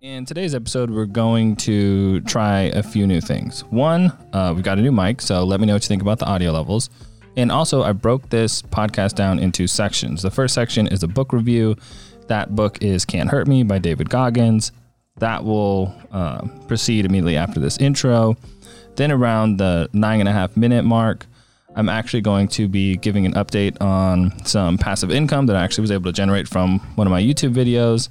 In today's episode, we're going to try a few new things. One, uh, we've got a new mic, so let me know what you think about the audio levels. And also, I broke this podcast down into sections. The first section is a book review. That book is Can't Hurt Me by David Goggins. That will uh, proceed immediately after this intro. Then, around the nine and a half minute mark, I'm actually going to be giving an update on some passive income that I actually was able to generate from one of my YouTube videos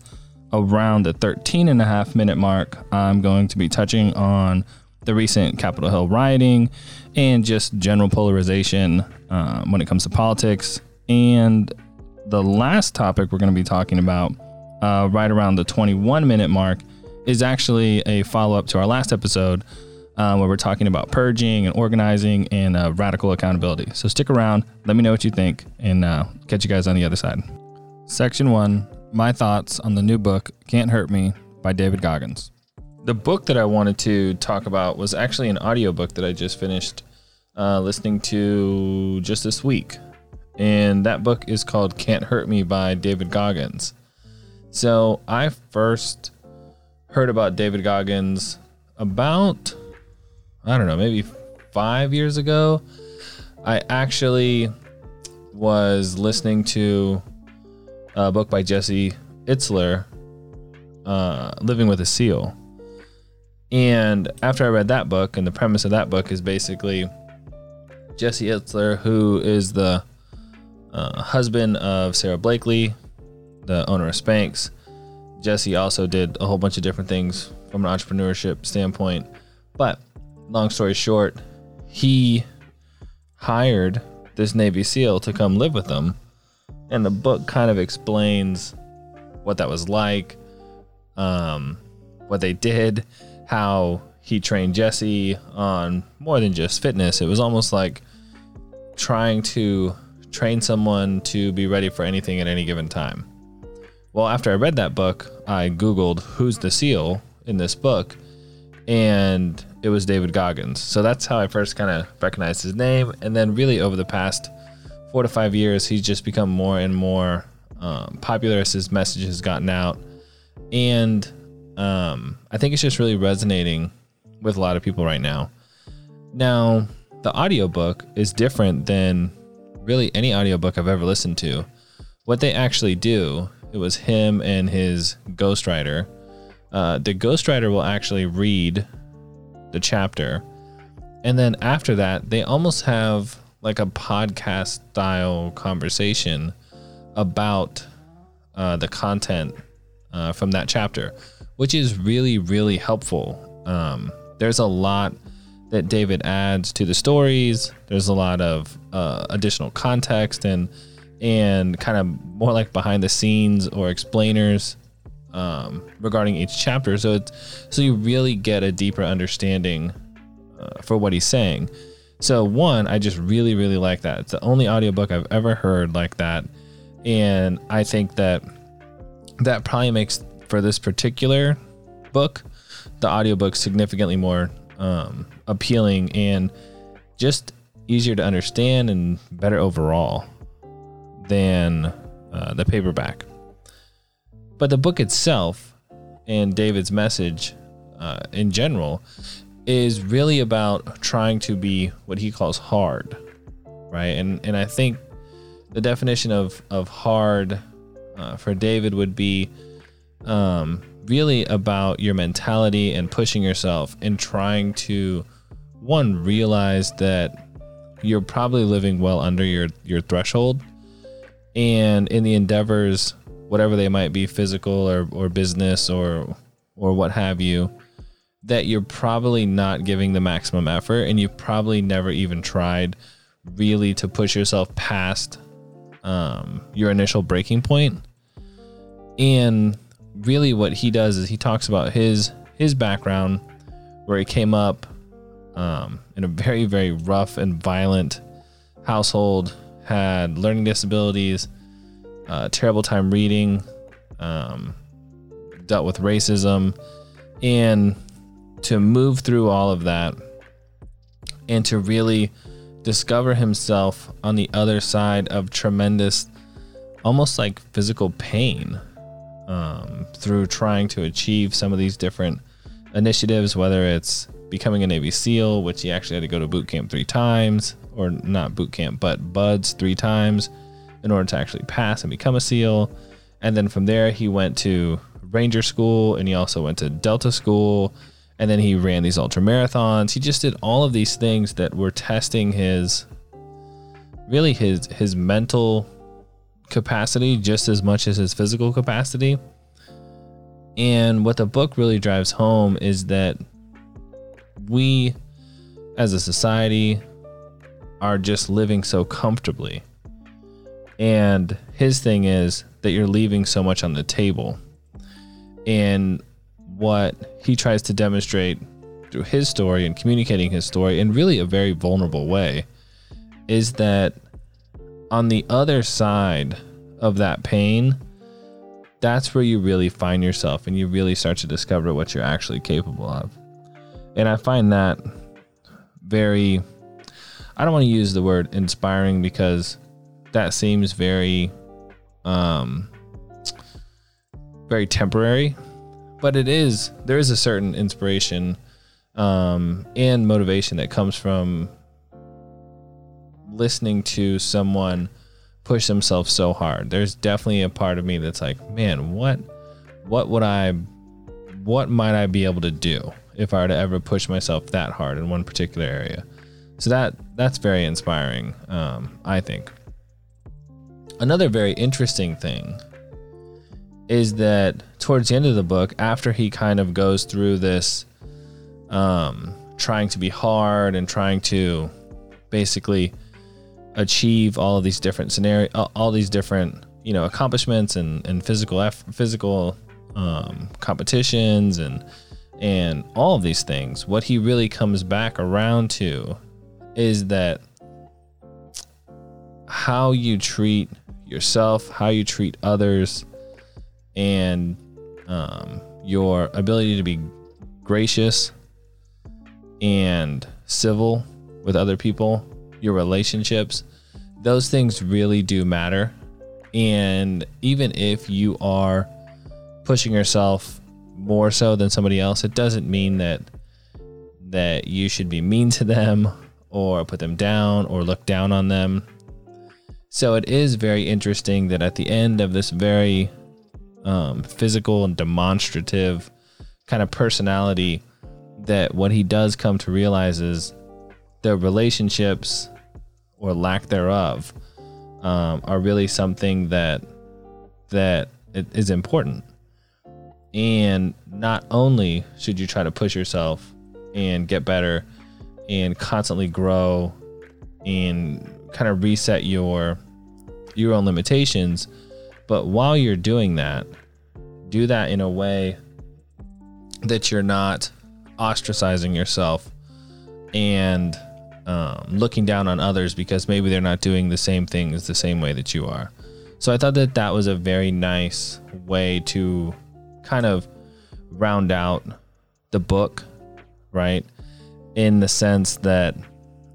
around the 13 and a half minute mark, I'm going to be touching on the recent Capitol Hill rioting and just general polarization um, when it comes to politics. And the last topic we're going to be talking about, uh, right around the 21 minute mark, is actually a follow up to our last episode uh, where we're talking about purging and organizing and uh, radical accountability. So stick around, let me know what you think, and uh, catch you guys on the other side. Section one my thoughts on the new book, Can't Hurt Me by David Goggins. The book that I wanted to talk about was actually an audiobook that I just finished uh, listening to just this week. And that book is called Can't Hurt Me by David Goggins. So I first heard about David Goggins about, I don't know, maybe five years ago. I actually was listening to a book by Jesse Itzler, uh, Living with a Seal. And after I read that book, and the premise of that book is basically Jesse Itzler, who is the uh, husband of Sara Blakely, the owner of Spanx. Jesse also did a whole bunch of different things from an entrepreneurship standpoint. But long story short, he hired this Navy SEAL to come live with him and the book kind of explains what that was like, um, what they did, how he trained Jesse on more than just fitness. It was almost like trying to train someone to be ready for anything at any given time. Well, after I read that book, I Googled who's the SEAL in this book, and it was David Goggins. So that's how I first kind of recognized his name. And then, really, over the past four to five years, he's just become more and more um, popular as his message has gotten out. And um, I think it's just really resonating with a lot of people right now. Now, the audiobook is different than really any audiobook I've ever listened to. What they actually do, it was him and his ghostwriter. Uh, the ghostwriter will actually read the chapter. And then after that, they almost have like a podcast style conversation about uh, the content uh, from that chapter, which is really, really helpful. Um, there's a lot that David adds to the stories. There's a lot of uh, additional context and and kind of more like behind the scenes or explainers um, regarding each chapter. So it's so you really get a deeper understanding uh, for what he's saying. So one, I just really, really like that. It's the only audiobook I've ever heard like that. And I think that that probably makes for this particular book, the audiobook significantly more um, appealing and just easier to understand and better overall than uh, the paperback. But the book itself and David's message uh, in general is really about trying to be what he calls hard, right? And and I think the definition of of hard uh, for David would be um, really about your mentality and pushing yourself and trying to one realize that you're probably living well under your your threshold and in the endeavors whatever they might be physical or, or business or or what have you that you're probably not giving the maximum effort and you've probably never even tried really to push yourself past um, your initial breaking point. And really what he does is he talks about his his background where he came up um, in a very very rough and violent household had learning disabilities uh, terrible time reading um, dealt with racism and to move through all of that and to really discover himself on the other side of tremendous, almost like physical pain. um, through trying to achieve some of these different initiatives, whether it's becoming a Navy SEAL, which he actually had to go to boot camp three times, or not boot camp, but BUD/S three times in order to actually pass and become a SEAL. And then from there, he went to Ranger School and he also went to Delta School. And then he ran these ultra marathons. He just did all of these things that were testing his really his his mental capacity just as much as his physical capacity. And what the book really drives home is that we as a society are just living so comfortably. And his thing is that you're leaving so much on the table. And what he tries to demonstrate through his story and communicating his story in really a very vulnerable way is that on the other side of that pain, that's where you really find yourself and you really start to discover what you're actually capable of. And I find that very, I don't want to use the word inspiring because that seems very, um, very temporary, but it is, there is a certain inspiration, um, and motivation that comes from listening to someone push themselves so hard. There's definitely a part of me that's like, man, what what would I what might I be able to do if I were to ever push myself that hard in one particular area? So that that's very inspiring, um, I think. Another very interesting thing is that towards the end of the book, after he kind of goes through this um, trying to be hard and trying to basically achieve all of these different scenario, all these different you know accomplishments and and physical eff- physical um, competitions and and all of these things. What he really comes back around to is that how you treat yourself, how you treat others, and um, your ability to be gracious and civil with other people your relationships, those things really do matter. And even if you are pushing yourself more so than somebody else, it doesn't mean that that you should be mean to them or put them down or look down on them. So it is very interesting that at the end of this very um, physical and demonstrative kind of personality, that what he does come to realize is the relationships or lack thereof um, are really something that that is important. And not only should you try to push yourself and get better and constantly grow and kind of reset your your own limitations, but while you're doing that, do that in a way that you're not ostracizing yourself and um, looking down on others because maybe they're not doing the same things the same way that you are. So I thought that that was a very nice way to kind of round out the book, right? In the sense that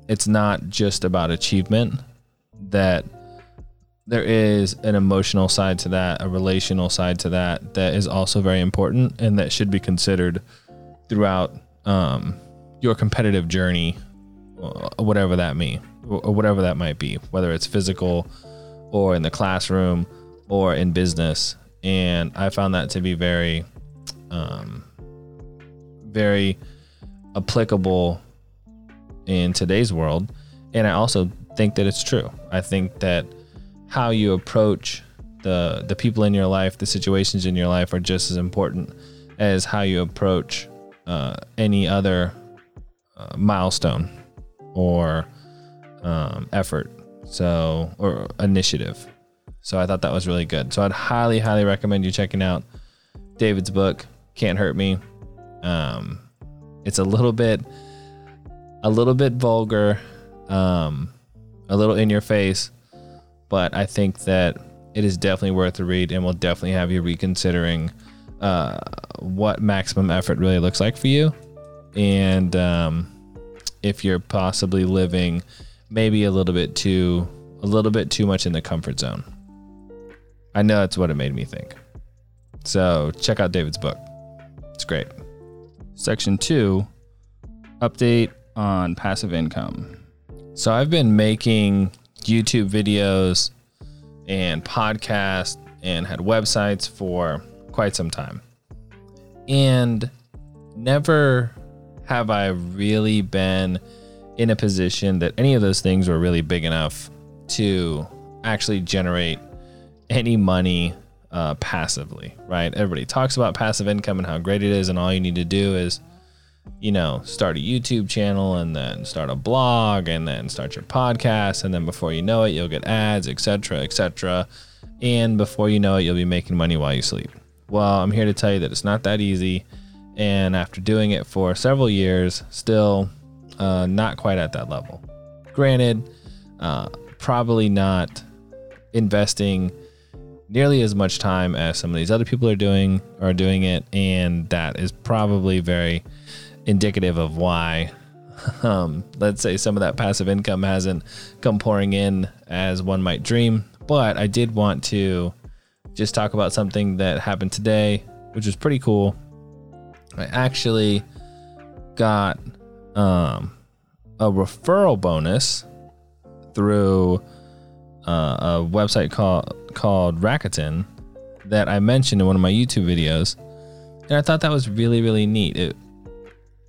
it's not just about achievement, that there is an emotional side to that, a relational side to that, that is also very important and that should be considered throughout um, your competitive journey uh, whatever that mean or whatever that might be, whether it's physical or in the classroom or in business. And I found that to be very, um, very applicable in today's world. And I also think that it's true. I think that how you approach the the people in your life, the situations in your life, are just as important as how you approach uh, any other uh, milestone or um, effort. So, or initiative. So I thought that was really good. So I'd highly, highly recommend you checking out David's book, Can't Hurt Me. Um, it's a little bit, a little bit vulgar, um, a little in your face, but I think that it is definitely worth a read and will definitely have you reconsidering uh, what maximum effort really looks like for you. And um, if you're possibly living maybe a little bit too a little bit too much in the comfort zone. I know that's what it made me think. So check out David's book. It's great. Section two update on passive income. So I've been making YouTube videos and podcasts and had websites for quite some time. And never have I really been in a position that any of those things were really big enough to actually generate any money uh, passively, right? Everybody talks about passive income and how great it is, and all you need to do is, you know, start a YouTube channel and then start a blog and then start your podcast, and then before you know it, you'll get ads, etc., etc., and before you know it, you'll be making money while you sleep. Well, I'm here to tell you that it's not that easy, and after doing it for several years, still uh, not quite at that level. Granted, uh, probably not investing nearly as much time as some of these other people are doing are doing it, and that is probably very indicative of why. Um, let's say some of that passive income hasn't come pouring in as one might dream, but I did want to just talk about something that happened today, which was pretty cool. I actually got um, a referral bonus through uh, a website called called Rakuten that I mentioned in one of my YouTube videos, and I thought that was really really neat. It,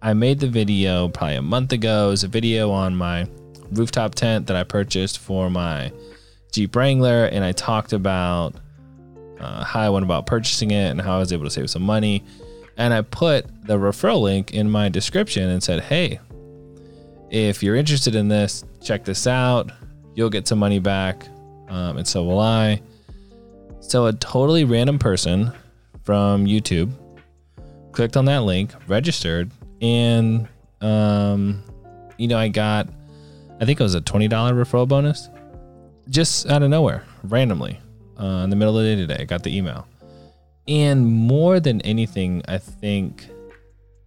I made the video probably a month ago. It was a video on my rooftop tent that I purchased for my Jeep Wrangler, and I talked about uh, how I went about purchasing it and how I was able to save some money. And I put the referral link in my description and said, hey, if you're interested in this, check this out. You'll get some money back, um, and so will I. So, a totally random person from YouTube clicked on that link, registered, and um, you know, I got, I think it was a twenty dollar referral bonus, just out of nowhere, randomly, uh, in the middle of the day today. I got the email, and more than anything, I think,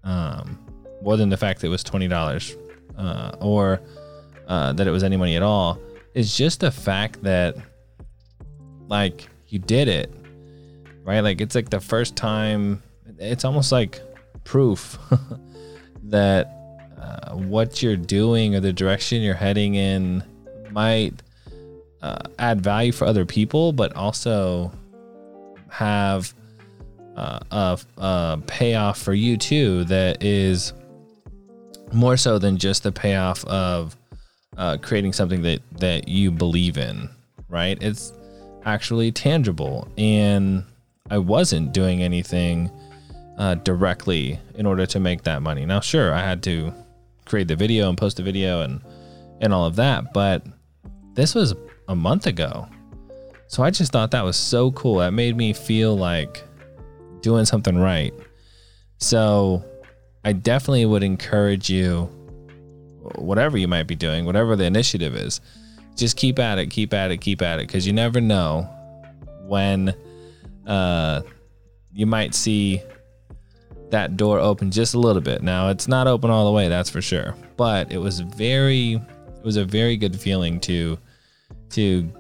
um, more than the fact that it was twenty dollars uh, or uh, that it was any money at all. It's just the fact that, like, you did it, right? Like, it's like the first time, it's almost like proof that uh, what you're doing or the direction you're heading in might uh, add value for other people, but also have uh, a, a payoff for you too that is more so than just the payoff of uh, creating something that that you believe in, right? It's actually tangible, and I wasn't doing anything uh, directly in order to make that money. Now, sure, I had to create the video and post the video and and all of that, but this was a month ago. So I just thought that was so cool. That made me feel like doing something right. So I definitely would encourage you, whatever you might be doing, whatever the initiative is, just keep at it, keep at it, keep at it, because you never know when uh, you might see that door open just a little bit. Now it's not open all the way, that's for sure, but it was very, it was a very good feeling to to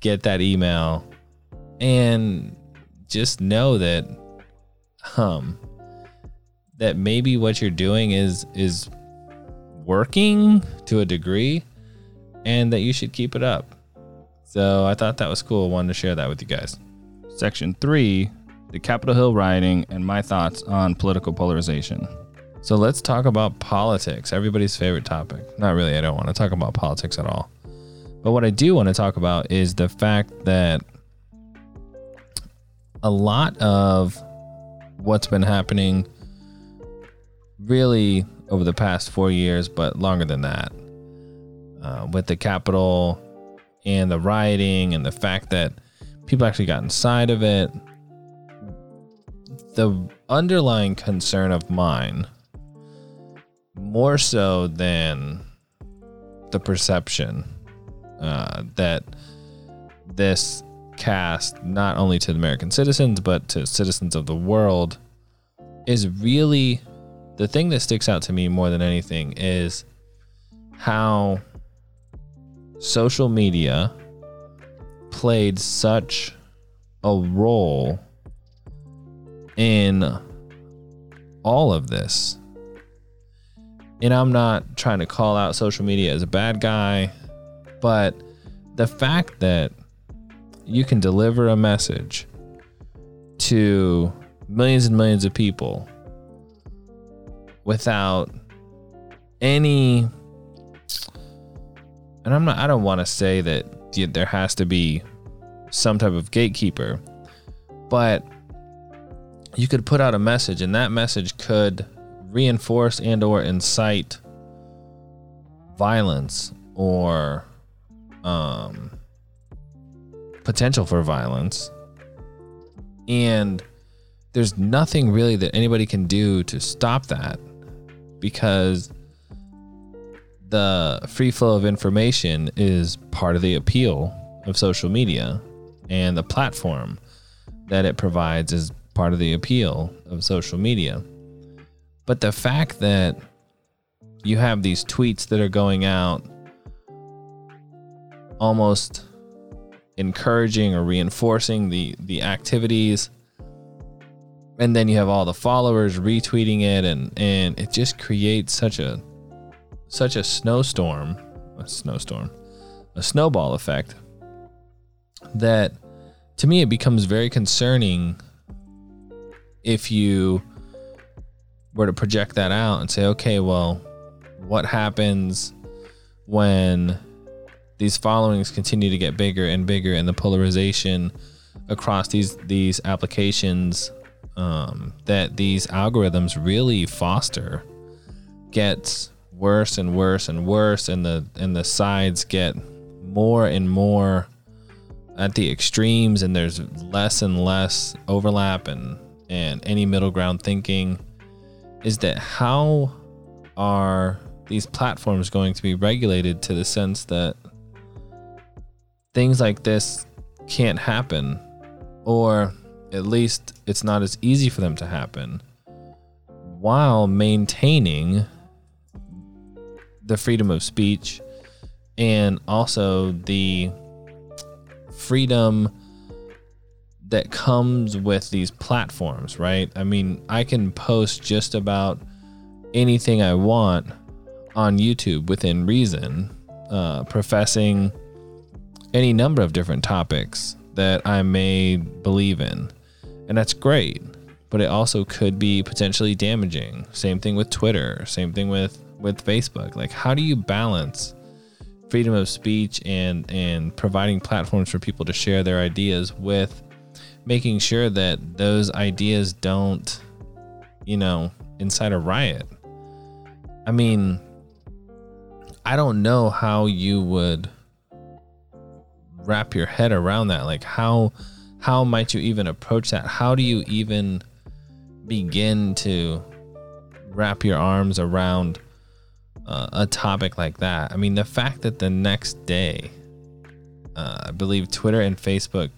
get that email and just know that um that maybe what you're doing is is working to a degree and that you should keep it up. So I thought that was cool. I wanted to share that with you guys. Section three the Capitol Hill rioting and my thoughts on political polarization. So let's talk about politics, everybody's favorite topic. Not really, I don't want to talk about politics at all. But what I do want to talk about is the fact that a lot of what's been happening really over the past four years, but longer than that. Uh, with the Capitol and the rioting and the fact that people actually got inside of it. The underlying concern of mine, more so than the perception uh, that this cast, not only to American citizens, but to citizens of the world, is really the thing that sticks out to me more than anything is how social media played such a role in all of this. And I'm not trying to call out social media as a bad guy, but the fact that you can deliver a message to millions and millions of people without any and I'm not I don't want to say that there has to be some type of gatekeeper but you could put out a message and that message could reinforce and or incite violence or um, potential for violence. And there's nothing really that anybody can do to stop that because the free flow of information is part of the appeal of social media and the platform that it provides is part of the appeal of social media. But the fact that you have these tweets that are going out almost encouraging or reinforcing the the activities and then you have all the followers retweeting it and and it just creates such a such a snowstorm a snowstorm a snowball effect that to me it becomes very concerning if you were to project that out and say okay well what happens when these followings continue to get bigger and bigger and the polarization across these these applications um, that these algorithms really foster gets worse and worse and worse and the and the sides get more and more at the extremes and there's less and less overlap and and any middle ground thinking is that how are these platforms going to be regulated to the sense that things like this can't happen, or at least it's not as easy for them to happen, while maintaining the freedom of speech and also the freedom that comes with these platforms, right? I mean, I can post just about anything I want on YouTube within reason, uh, professing any number of different topics that I may believe in. And that's great, but it also could be potentially damaging. Same thing with Twitter, same thing with with Facebook. Like how do you balance freedom of speech and and providing platforms for people to share their ideas with making sure that those ideas don't you know incite a riot. I mean, I don't know how you would wrap your head around that. Like how how might you even approach that? How do you even begin to wrap your arms around uh, a topic like that? I mean the fact that the next day uh, i believe twitter and facebook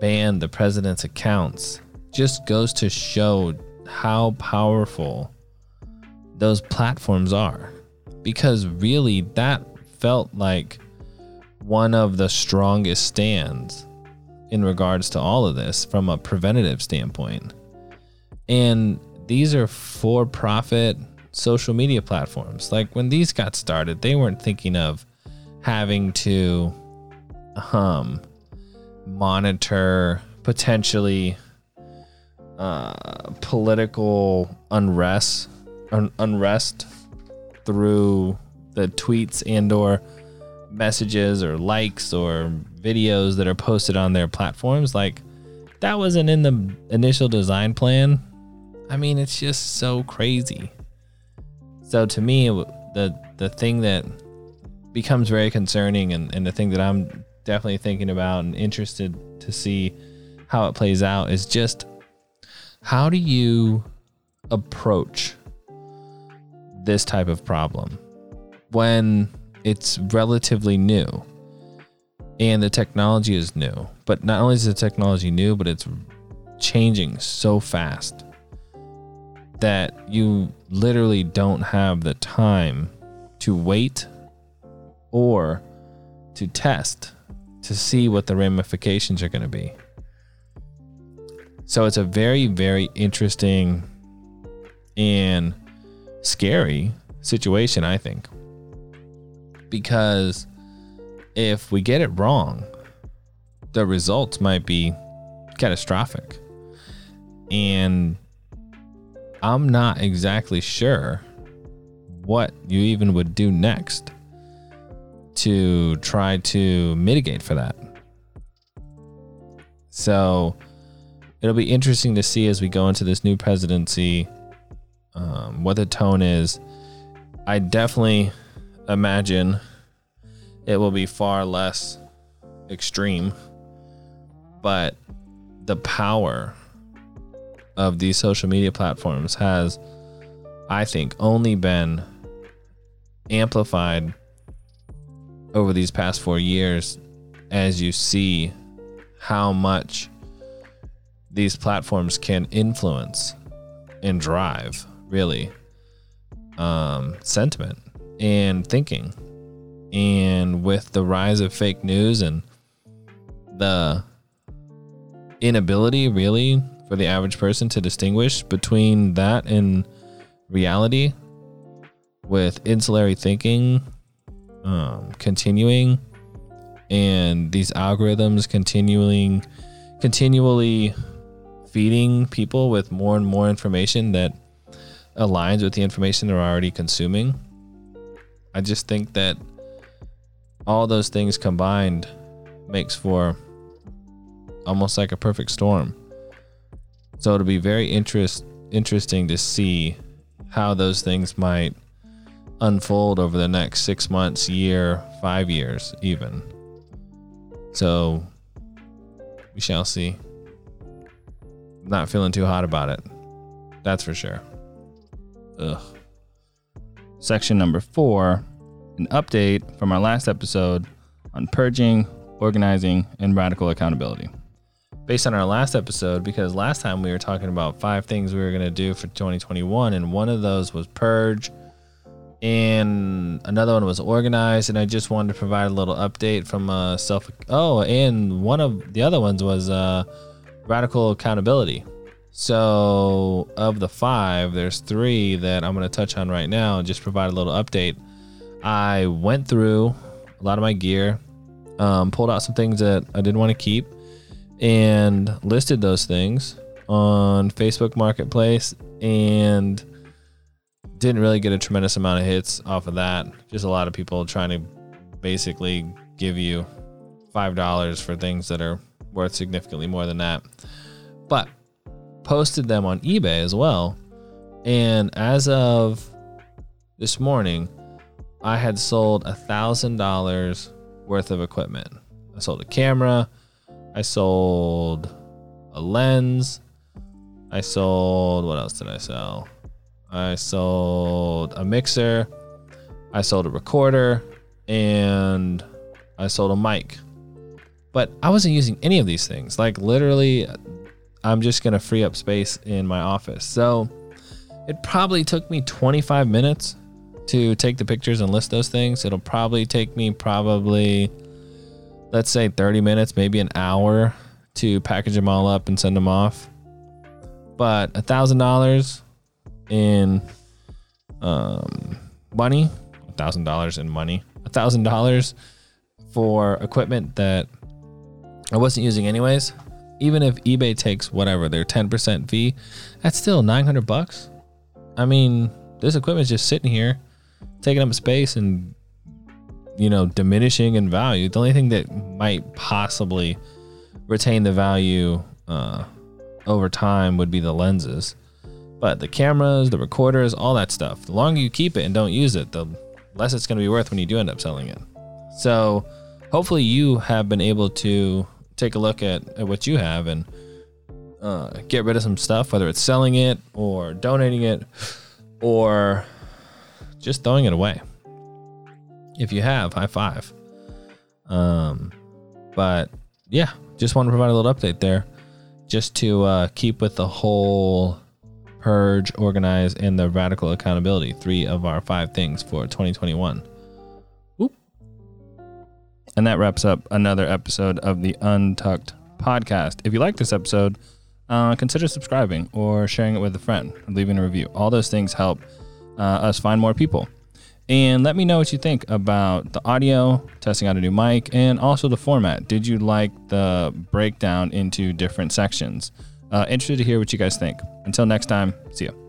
banned the president's accounts just goes to show how powerful those platforms are because really that felt like one of the strongest stands in regards to all of this from a preventative standpoint. And these are for profit social media platforms. Like when these got started, they weren't thinking of having to um, monitor potentially uh, political unrest un- unrest through the tweets and or messages or likes or videos that are posted on their platforms. Like that wasn't in the initial design plan. I mean it's just so crazy. So to me the the thing that becomes very concerning and, and the thing that i'm definitely thinking about and interested to see how it plays out is just how do you approach this type of problem when it's relatively new and the technology is new. But not only is the technology new, but it's changing so fast that you literally don't have the time to wait or to test to see what the ramifications are going to be. So it's a very, very interesting and scary situation, I think. Because if we get it wrong, the results might be catastrophic. And I'm not exactly sure what you even would do next to try to mitigate for that. So it'll be interesting to see as we go into this new presidency um, what the tone is. I definitely imagine it will be far less extreme, but the power of these social media platforms has, I think, only been amplified over these past four years as you see how much these platforms can influence and drive really um, sentiment and thinking. And with the rise of fake news and the inability really for the average person to distinguish between that and reality with insular thinking um, continuing and these algorithms continuing continually feeding people with more and more information that aligns with the information they're already consuming. I just think that all those things combined makes for almost like a perfect storm. So it'll be very interest interesting to see how those things might unfold over the next six months, year, five years, even. So we shall see. Not feeling too hot about it. That's for sure. Ugh. Section number four an update from our last episode on purging, organizing, and radical accountability based on our last episode because last time we were talking about five things we were going to do for 2021 and one of those was purge and another one was organized and i just wanted to provide a little update from uh self oh and one of the other ones was uh radical accountability. So of the five there's three that i'm going to touch on right now and just provide a little update. I went through a lot of my gear um, pulled out some things that i didn't want to keep and listed those things on Facebook Marketplace and didn't really get a tremendous amount of hits off of that. Just a lot of people trying to basically give you $5 for things that are worth significantly more than that. But posted them on eBay as well. And as of this morning, I had sold a $1,000 worth of equipment. I sold a camera, I sold a lens. I sold what else did I sell? I sold a mixer. I sold a recorder and I sold a mic. But I wasn't using any of these things. Like literally I'm just to free up space in my office. So it probably took me 25 minutes to take the pictures and list those things. It'll probably take me probably let's say 30 minutes, maybe an hour to package them all up and send them off. But a thousand dollars in um, money, thousand dollars in money, a thousand dollars for equipment that I wasn't using anyways. Even if eBay takes whatever their 10% fee, that's still 900 bucks. I mean, this equipment's just sitting here, taking up space and you know, diminishing in value. The only thing that might possibly retain the value uh, over time would be the lenses. But the cameras, the recorders, all that stuff, the longer you keep it and don't use it, the less it's going to be worth when you do end up selling it. So hopefully you have been able to take a look at, at what you have and uh, get rid of some stuff, whether it's selling it or donating it or just throwing it away. If you have, high five. Um, but yeah, just want to provide a little update there, just to uh, keep with the whole purge, organize, and the radical accountability. Three of our five things for 2021. Oop. And that wraps up another episode of the Untucked podcast. If you like this episode, uh, consider subscribing or sharing it with a friend, leaving a review. All those things help uh, us find more people. And let me know what you think about the audio, testing out a new mic, and also the format. Did you like the breakdown into different sections? Uh, interested to hear what you guys think. Until next time, see you.